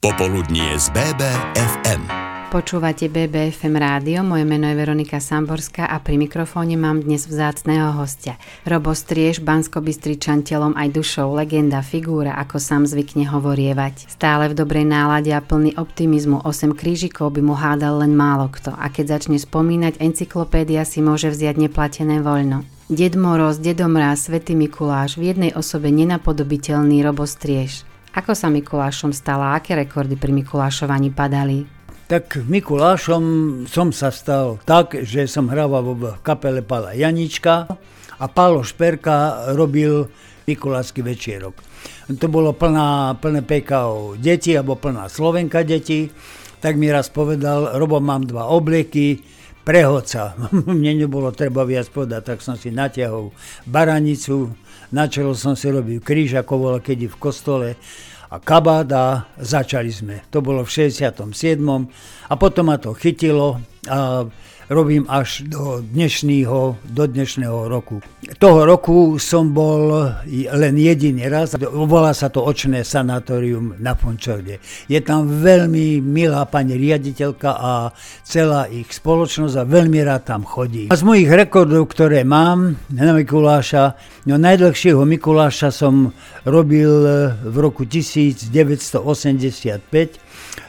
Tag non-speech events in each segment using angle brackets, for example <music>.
Popoludnie z BBFM. Počúvate BBFM rádio, moje meno je Veronika Samborská a pri mikrofóne mám dnes vzácného hostia. Robo Strieš, bansko telom aj dušou, legenda, figúra, ako sám zvykne hovorievať. Stále v dobrej nálade a plný optimizmu, 8 krížikov by mu hádal len málo kto a keď začne spomínať, encyklopédia si môže vziať neplatené voľno. Ded Moroz, Dedo Mráz, Svetý Mikuláš, v jednej osobe nenapodobiteľný Robo Strieš. Ako sa Mikulášom stala? Aké rekordy pri Mikulášovaní padali? Tak Mikulášom som sa stal tak, že som hrával v kapele Pala Janička a Pálo Šperka robil Mikulášsky večierok. To bolo plná, plné PKO deti, alebo plná Slovenka deti. Tak mi raz povedal, Robo, mám dva oblieky, prehoca. <laughs> Mne nebolo treba viac povedať, tak som si natiahol baranicu, na čelo som si robil kríž, ako bolo kedy v kostole a kabát a začali sme. To bolo v 67. a potom ma to chytilo a robím až do dnešného, do dnešného roku. Toho roku som bol len jediný raz, volá sa to očné sanatórium na Fončorde. Je tam veľmi milá pani riaditeľka a celá ich spoločnosť a veľmi rád tam chodí. A z mojich rekordov, ktoré mám na Mikuláša, no najdlhšieho Mikuláša som robil v roku 1985.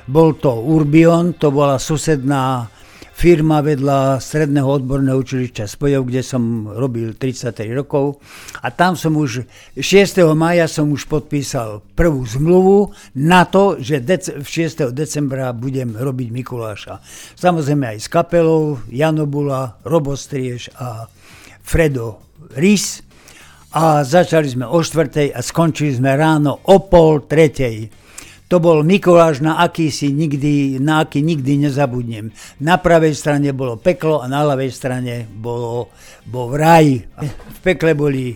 Bol to Urbion, to bola susedná firma vedľa Stredného odborného učilišťa Spojov, kde som robil 33 rokov. A tam som už 6. maja som už podpísal prvú zmluvu na to, že dec- 6. decembra budem robiť Mikuláša. Samozrejme aj s kapelou Jano Bula, Robo Strieš a Fredo Rys. A začali sme o 4. a skončili sme ráno o pol tretej to bol Mikuláš, na aký si nikdy, na aký nikdy nezabudnem. Na pravej strane bolo peklo a na ľavej strane bolo, bol raj. V pekle boli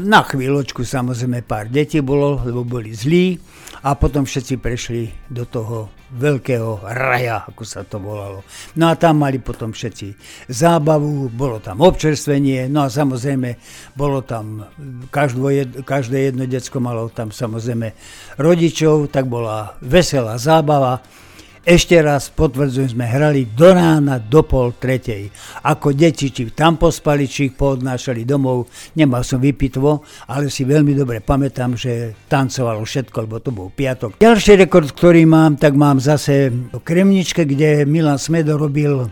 na chvíľočku samozrejme pár detí bolo, lebo boli zlí a potom všetci prešli do toho veľkého raja, ako sa to volalo. No a tam mali potom všetci zábavu, bolo tam občerstvenie, no a samozrejme bolo tam, každé, každé jedno decko malo tam samozrejme rodičov, tak bola veselá zábava. Ešte raz potvrdzujem, sme hrali do rána, do pol tretej. Ako deti, či tam pospali, či ich poodnášali domov. Nemal som vypitvo, ale si veľmi dobre pamätám, že tancovalo všetko, lebo to bol piatok. Ďalší rekord, ktorý mám, tak mám zase v Kremničke, kde Milan Smedo robil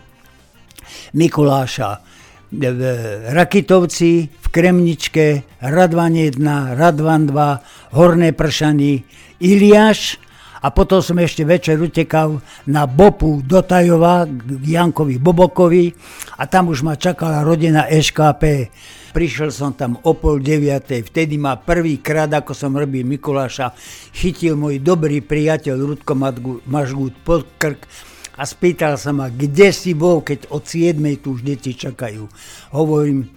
Mikuláša v Rakitovci, v Kremničke, Radvan 1, Radvan 2, Horné Pršany, Iliáš, a potom som ešte večer utekal na Bopu do Tajova k Jankovi Bobokovi a tam už ma čakala rodina EŠKP. Prišiel som tam o pol deviatej, vtedy ma prvýkrát, ako som robil Mikuláša, chytil môj dobrý priateľ Rudko Mažgút pod krk a spýtal sa ma, kde si bol, keď od 7 tu už deti čakajú. Hovorím,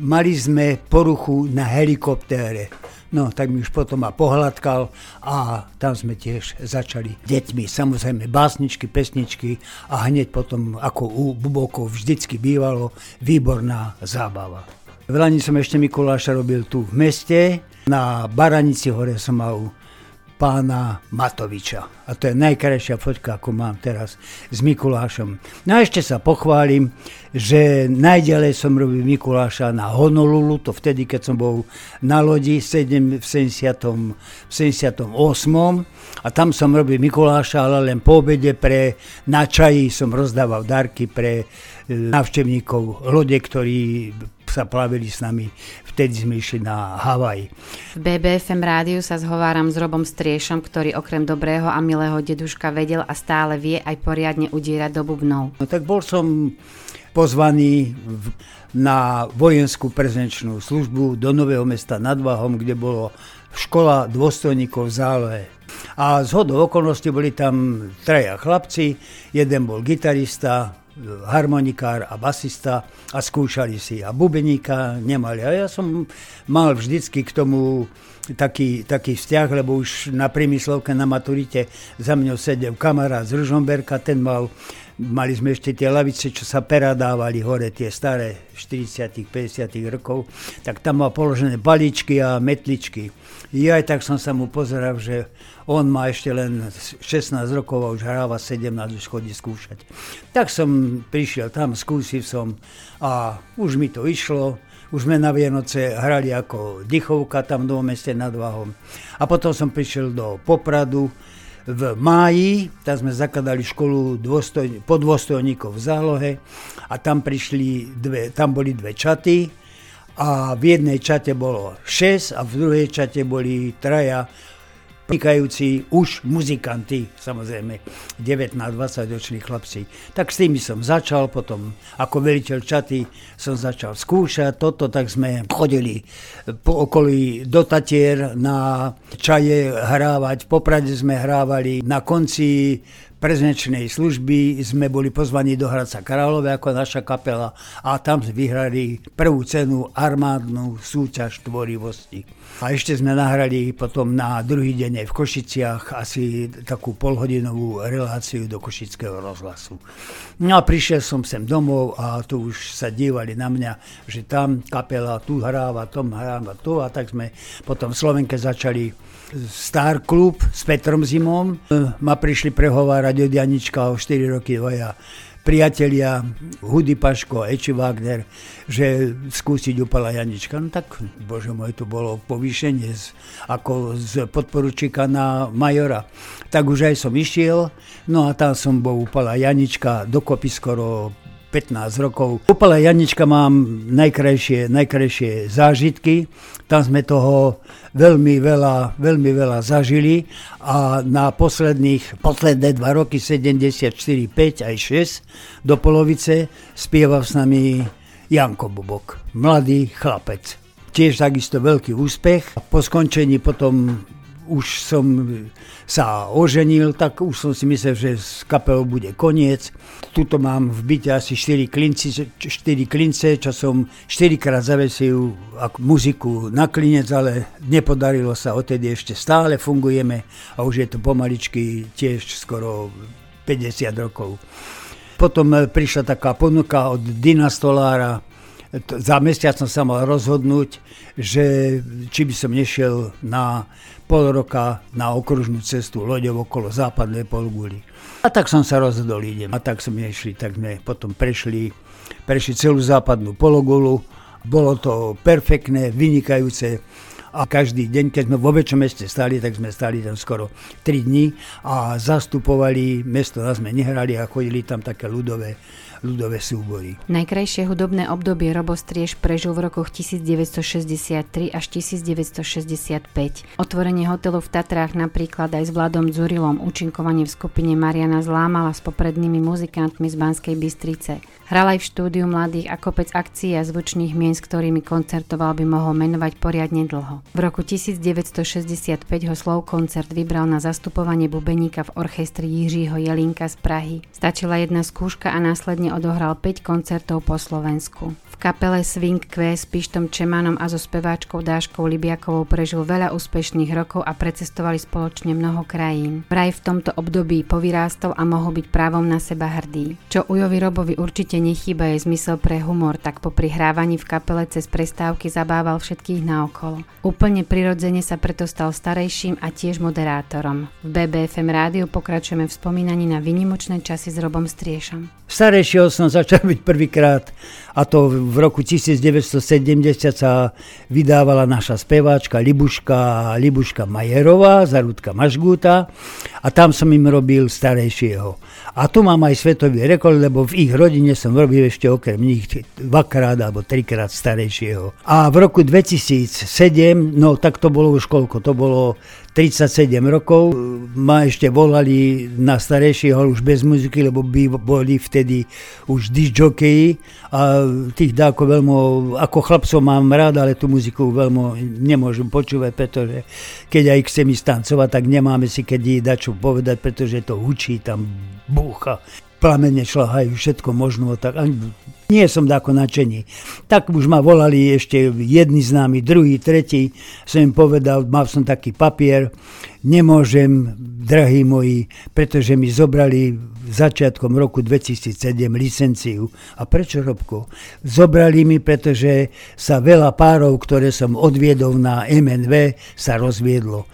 mali sme poruchu na helikoptére. No, tak mi už potom ma pohľadkal a tam sme tiež začali deťmi, samozrejme básničky, pesničky a hneď potom, ako u Bubokov vždycky bývalo, výborná zábava. V Lani som ešte Mikuláša robil tu v meste, na Baranici hore som mal pána Matoviča. A to je najkrajšia fotka, ako mám teraz s Mikulášom. No a ešte sa pochválim, že najďalej som robil Mikuláša na Honolulu, to vtedy, keď som bol na lodi v 70. V 78. A tam som robil Mikuláša, ale len po obede pre, na čaji som rozdával darky pre návštevníkov lode, ktorí sa plavili s nami vtedy sme išli na Havaj. V BBFM rádiu sa zhováram s Robom Striešom, ktorý okrem dobrého a milého deduška vedel a stále vie aj poriadne udierať do bubnov. No tak bol som pozvaný v, na vojenskú prezenčnú službu do Nového mesta nad Váhom, kde bolo škola dôstojníkov v zále. A z hodou okolností boli tam traja chlapci, jeden bol gitarista, harmonikár a basista a skúšali si a bubeníka nemali. A ja som mal vždycky k tomu taký, taký vzťah, lebo už na prímyslovke na maturite za mňou sedel kamarát z Ružomberka, ten mal Mali sme ešte tie lavice, čo sa peradávali hore, tie staré 40 50 rokov, tak tam mal položené baličky a metličky. Ja aj tak som sa mu pozeral, že on má ešte len 16 rokov a už hráva 17, už chodí skúšať. Tak som prišiel tam, skúsil som a už mi to išlo. Už sme na Vianoce hrali ako dychovka tam v meste nad Vahom. A potom som prišiel do Popradu, v máji, tam sme zakladali školu dôstoj, podôstojníkov v zálohe a tam, prišli dve, tam boli dve čaty a v jednej čate bolo 6 a v druhej čate boli traja vynikajúci už muzikanti, samozrejme 19-20 roční chlapci. Tak s tými som začal, potom ako veliteľ čaty som začal skúšať toto, tak sme chodili po okolí do Tatier na čaje hrávať, v Poprade sme hrávali, na konci prezenčnej služby sme boli pozvaní do Hradca Králové ako naša kapela a tam vyhrali prvú cenu armádnu súťaž tvorivosti. A ešte sme nahrali potom na druhý deň v Košiciach asi takú polhodinovú reláciu do Košického rozhlasu. No a prišiel som sem domov a tu už sa dívali na mňa, že tam kapela tu hráva, tom hráva tu a tak sme potom v Slovenke začali Star Club s Petrom Zimom. Ma prišli prehovárať od Janička o 4 roky dvoja priatelia Hudy Paško Eči Wagner, že skúsiť upala Janička. No tak, bože môj, to bolo povýšenie z, ako z podporučíka na majora. Tak už aj som išiel, no a tam som bol upala Janička, dokopy skoro 15 rokov. Upala Janička mám najkrajšie, najkrajšie zážitky. Tam sme toho veľmi veľa, veľmi veľa zažili a na posledných, posledné dva roky 74, 5 aj 6 do polovice spieval s nami Janko Bubok, mladý chlapec. Tiež takisto veľký úspech. Po skončení potom už som sa oženil, tak už som si myslel, že s kapelou bude koniec. Tuto mám v byte asi 4 klinci, 4 klince, čo som 4 krát zavesil ako muziku na klinec, ale nepodarilo sa, odtedy ešte stále fungujeme a už je to pomaličky tiež skoro 50 rokov. Potom prišla taká ponuka od Dina Stolára, za mesiac som sa mal rozhodnúť, že či by som nešiel na pol roka na okružnú cestu loďov okolo západnej polguli. A tak som sa rozhodol, idem. A tak sme išli, tak sme potom prešli, prešli celú západnú pologulu. Bolo to perfektné, vynikajúce a každý deň, keď sme vo väčšom meste stali, tak sme stali tam skoro 3 dní a zastupovali mesto, a sme nehrali a chodili tam také ľudové ľudové súbory. Najkrajšie hudobné obdobie Robostriež prežil v rokoch 1963 až 1965. Otvorenie hotelu v Tatrách napríklad aj s Vladom Zurilom, účinkovanie v skupine Mariana Zlámala s poprednými muzikantmi z Banskej Bystrice. Hral aj v štúdiu mladých a kopec akcií a zvučných mien, s ktorými koncertoval by mohol menovať poriadne dlho. V roku 1965 ho slov koncert vybral na zastupovanie bubeníka v orchestri Jiřího Jelinka z Prahy. Stačila jedna skúška a následne odohral 5 koncertov po Slovensku kapele Swing Q s Pištom Čemanom a so speváčkou Dáškou Libiakovou prežil veľa úspešných rokov a precestovali spoločne mnoho krajín. Vraj v tomto období povyrástol a mohol byť právom na seba hrdý. Čo Ujovi Robovi určite nechýba je zmysel pre humor, tak po prihrávaní v kapele cez prestávky zabával všetkých naokolo. Úplne prirodzene sa preto stal starejším a tiež moderátorom. V BBFM rádiu pokračujeme v spomínaní na vynimočné časy s Robom Striešom. Starejšieho som začal byť prvýkrát a to v roku 1970 sa vydávala naša speváčka Libuška, Libuška Majerová, Zarudka Mažgúta a tam som im robil starejšieho. A tu mám aj svetový rekord, lebo v ich rodine som robil ešte okrem nich dvakrát alebo trikrát starejšieho. A v roku 2007, no tak to bolo už koľko, to bolo 37 rokov. Ma ešte volali na starejšieho už bez muziky, lebo by boli vtedy už disjokeji a tých dáko veľmi, ako chlapcov mám rád, ale tú muziku veľmi nemôžem počúvať, pretože keď aj chcem ísť tancovať, tak nemáme si keď dať čo povedať, pretože to hučí, tam búcha. Plamene šlahajú, všetko možno, tak nie som dáko nadšený. Tak už ma volali ešte jedni známi, druhý, tretí. Som im povedal, mal som taký papier, nemôžem, drahí moji, pretože mi zobrali začiatkom roku 2007 licenciu. A prečo, Robko? Zobrali mi, pretože sa veľa párov, ktoré som odviedol na MNV, sa rozviedlo.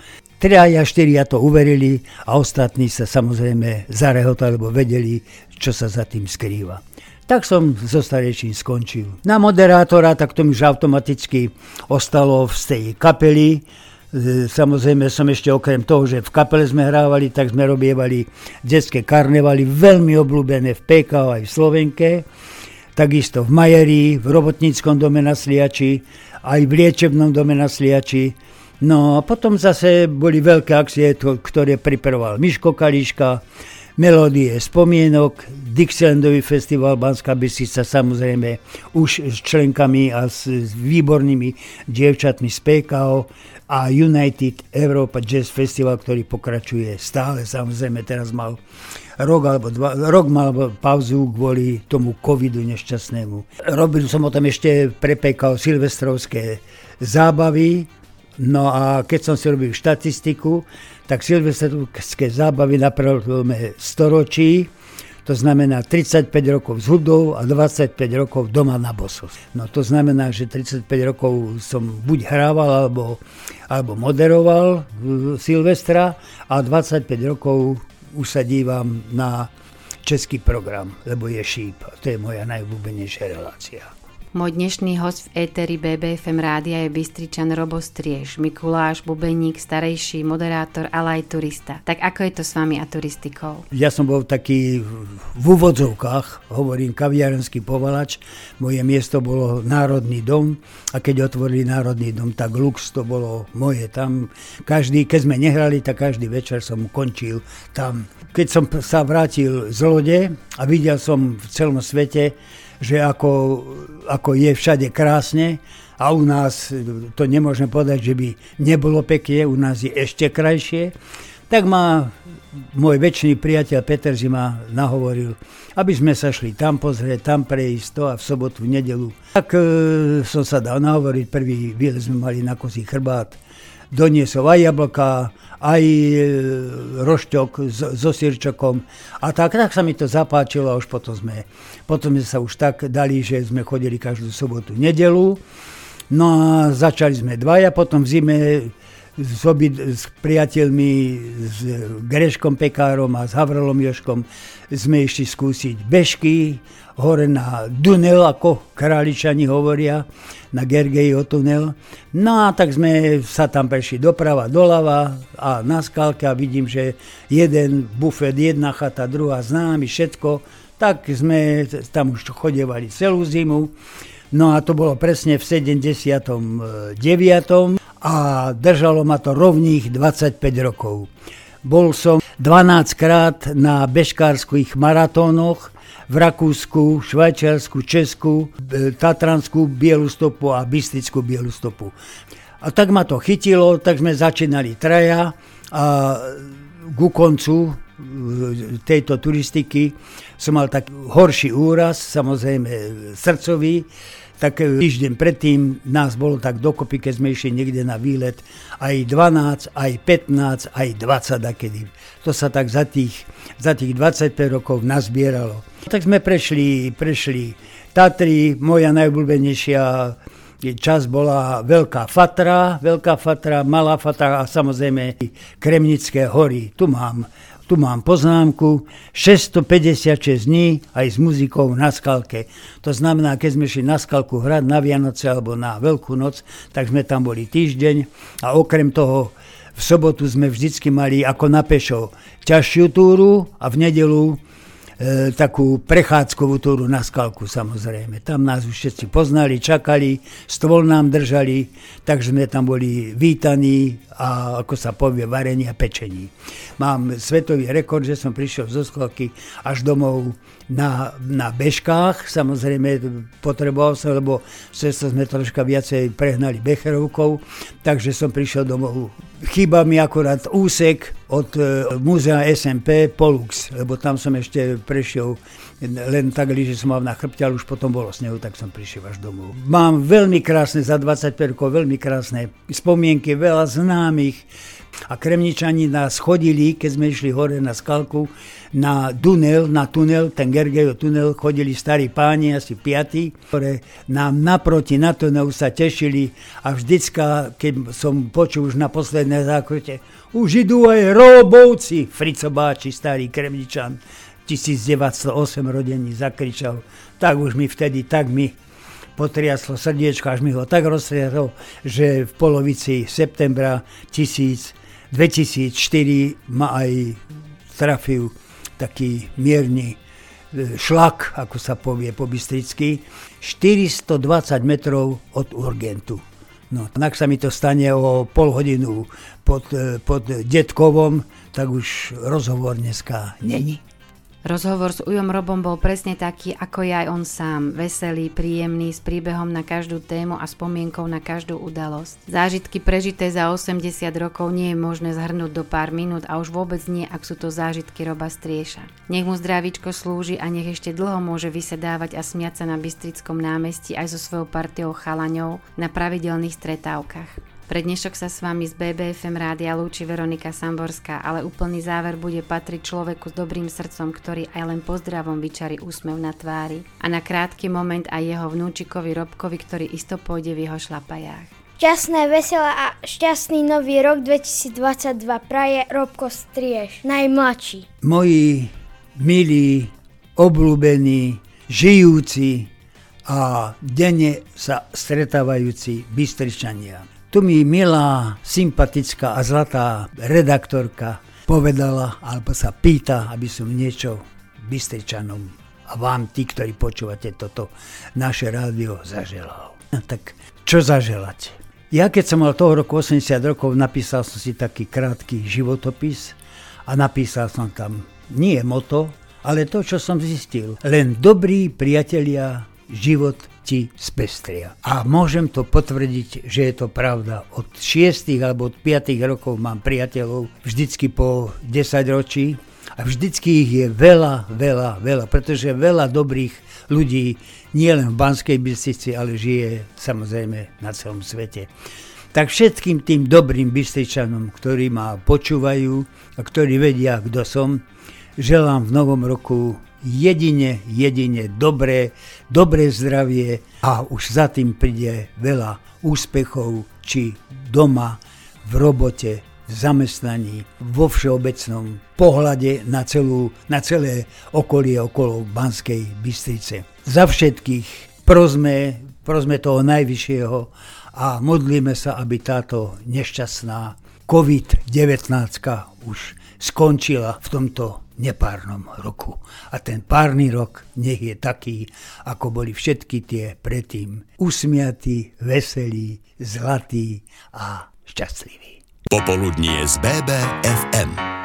Traja, štyria to uverili a ostatní sa samozrejme zarehotali, lebo vedeli, čo sa za tým skrýva tak som so starejším skončil. Na moderátora, tak to mi už automaticky ostalo z tej kapely. E, samozrejme som ešte okrem toho, že v kapele sme hrávali, tak sme robievali detské karnevaly, veľmi obľúbené v PK aj v Slovenke. Takisto v Majeri, v robotníckom dome na Sliači, aj v liečebnom dome na Sliači. No a potom zase boli veľké akcie, ktoré pripravoval Miško Kališka, melódie spomienok, Dixielandový festival Banská Bystrica samozrejme už s členkami a s, výbornými dievčatmi z PKO a United Europa Jazz Festival, ktorý pokračuje stále, samozrejme teraz mal rok alebo dva, rok mal pauzu kvôli tomu covidu nešťastnému. Robil som o tom ešte pre PKO silvestrovské zábavy, no a keď som si robil štatistiku, tak silvestrské zábavy na prelome storočí, to znamená 35 rokov s hudou a 25 rokov doma na bosos. No to znamená, že 35 rokov som buď hrával alebo, alebo moderoval Silvestra a 25 rokov už sa dívam na český program, lebo je šíp. To je moja najobľúbenejšia relácia. Môj dnešný host v éteri BBFM rádia je Bystričan Robo Striež, Mikuláš, bubeník, starejší, moderátor, ale aj turista. Tak ako je to s vami a turistikou? Ja som bol taký v úvodzovkách, hovorím kaviarenský povalač. Moje miesto bolo Národný dom a keď otvorili Národný dom, tak Lux to bolo moje. Tam každý, keď sme nehrali, tak každý večer som končil tam. Keď som sa vrátil z lode a videl som v celom svete, že ako, ako je všade krásne a u nás to nemôžeme povedať, že by nebolo pekne, u nás je ešte krajšie, tak ma môj väčší priateľ Peter Zima nahovoril, aby sme sa šli tam pozrieť, tam prejsť to a v sobotu, v nedelu. Tak e, som sa dal nahovoriť, prvý výlet sme mali na kozí chrbát, doniesol aj jablka, aj e, rošťok so sirčokom. A tak, tak sa mi to zapáčilo a už potom sme, potom sme sa už tak dali, že sme chodili každú sobotu, nedelu. No a začali sme dvaja, potom v zime s, obi, s priateľmi, s Greškom Pekárom a s Havrolom Joškom sme išli skúsiť bežky, hore na Dunel, ako králičani hovoria, na Gergejo tunel. No a tak sme sa tam prešli doprava, doľava a na skalke a vidím, že jeden bufet, jedna chata, druhá známy, všetko. Tak sme tam už chodevali celú zimu. No a to bolo presne v 79. a držalo ma to rovných 25 rokov. Bol som 12 krát na bežkárskych maratónoch, v Rakúsku, Švajčiarsku, Česku, e, Tatranskú bielu stopu a Bystickú bielu stopu. A tak ma to chytilo, tak sme začínali traja a ku koncu e, tejto turistiky som mal tak horší úraz, samozrejme srdcový, tak e, týždeň predtým nás bolo tak dokopy, keď sme išli niekde na výlet, aj 12, aj 15, aj 20 dakedy. To sa tak za tých, za tých 25 rokov nazbieralo. Tak sme prešli, prešli Tatry, moja najobľúbenejšia čas bola Veľká Fatra, Veľká Fatra, Malá Fatra a samozrejme Kremnické hory. Tu mám tu mám poznámku, 656 dní aj s muzikou na skalke. To znamená, keď sme šli na skalku hrať na Vianoce alebo na Veľkú noc, tak sme tam boli týždeň a okrem toho v sobotu sme vždycky mali ako na pešo ťažšiu túru a v nedelu e, takú prechádzkovú túru na skalku samozrejme. Tam nás už všetci poznali, čakali, stôl nám držali, takže sme tam boli vítaní a ako sa povie, varení a pečení. Mám svetový rekord, že som prišiel zo skalky až domov na, na bežkách, samozrejme potreboval som, lebo cesto sme troška viacej prehnali becherovkou, takže som prišiel domov. Chýba mi akorát úsek od e, múzea SMP Polux, lebo tam som ešte prešiel len tak, že som mal na chrbte, ale už potom bolo snehu, tak som prišiel až domov. Mám veľmi krásne, za 25 rokov, veľmi krásne spomienky, veľa známych, a kremničani nás chodili, keď sme išli hore na skalku, na tunel, na tunel, ten Gergejo tunel, chodili starí páni, asi piatí, ktoré nám naproti na tunel sa tešili. A vždycka, keď som počul už na posledné zákrote, už idú aj robovci, Fricobáči, starý kremničan, 1908 rodení zakričal, tak už mi vtedy, tak mi potriaslo srdiečko, až mi ho tak roztriaslo, že v polovici septembra 1000 2004 ma aj trafil taký mierny e, šlak, ako sa povie po bystricky, 420 metrov od urgentu. No, ak sa mi to stane o pol hodinu pod, e, pod Detkovom, tak už rozhovor dneska není. Rozhovor s Ujom Robom bol presne taký, ako je aj on sám. Veselý, príjemný, s príbehom na každú tému a spomienkou na každú udalosť. Zážitky prežité za 80 rokov nie je možné zhrnúť do pár minút a už vôbec nie, ak sú to zážitky Roba Strieša. Nech mu zdravíčko slúži a nech ešte dlho môže vysedávať a smiať sa na Bystrickom námestí aj so svojou partiou chalaňov na pravidelných stretávkach. Pre dnešok sa s vami z BBFM rádia lúči Veronika Samborská, ale úplný záver bude patriť človeku s dobrým srdcom, ktorý aj len pozdravom vyčarí úsmev na tvári a na krátky moment aj jeho vnúčikovi Robkovi, ktorý isto pôjde v jeho šlapajách. Šťastné, veselé a šťastný nový rok 2022 praje Robko Strieš, najmladší. Moji milí, obľúbení, žijúci a denne sa stretávajúci Bystričania. Tu mi milá, sympatická a zlatá redaktorka povedala, alebo sa pýta, aby som niečo Bystričanom a vám, tí, ktorí počúvate toto naše rádio, zaželal. No, tak čo zaželať? Ja keď som mal toho roku 80 rokov, napísal som si taký krátky životopis a napísal som tam nie moto, ale to, čo som zistil. Len dobrí priatelia život ti spestria. A môžem to potvrdiť, že je to pravda. Od 6 alebo od 5 rokov mám priateľov, vždycky po 10 ročí. A vždycky ich je veľa, veľa, veľa, pretože veľa dobrých ľudí nielen v Banskej Bystrici, ale žije samozrejme na celom svete. Tak všetkým tým dobrým Bystričanom, ktorí ma počúvajú a ktorí vedia, kto som, želám v novom roku jedine, jedine dobré, dobré zdravie a už za tým príde veľa úspechov, či doma, v robote, v zamestnaní, vo všeobecnom pohľade na, celú, na celé okolie okolo Banskej Bystrice. Za všetkých prosme, prosme toho najvyššieho a modlíme sa, aby táto nešťastná COVID-19 už skončila v tomto nepárnom roku. A ten párny rok nech je taký, ako boli všetky tie predtým. Usmiatí, veselí, zlatí a šťastliví. Popoludnie z BBFM.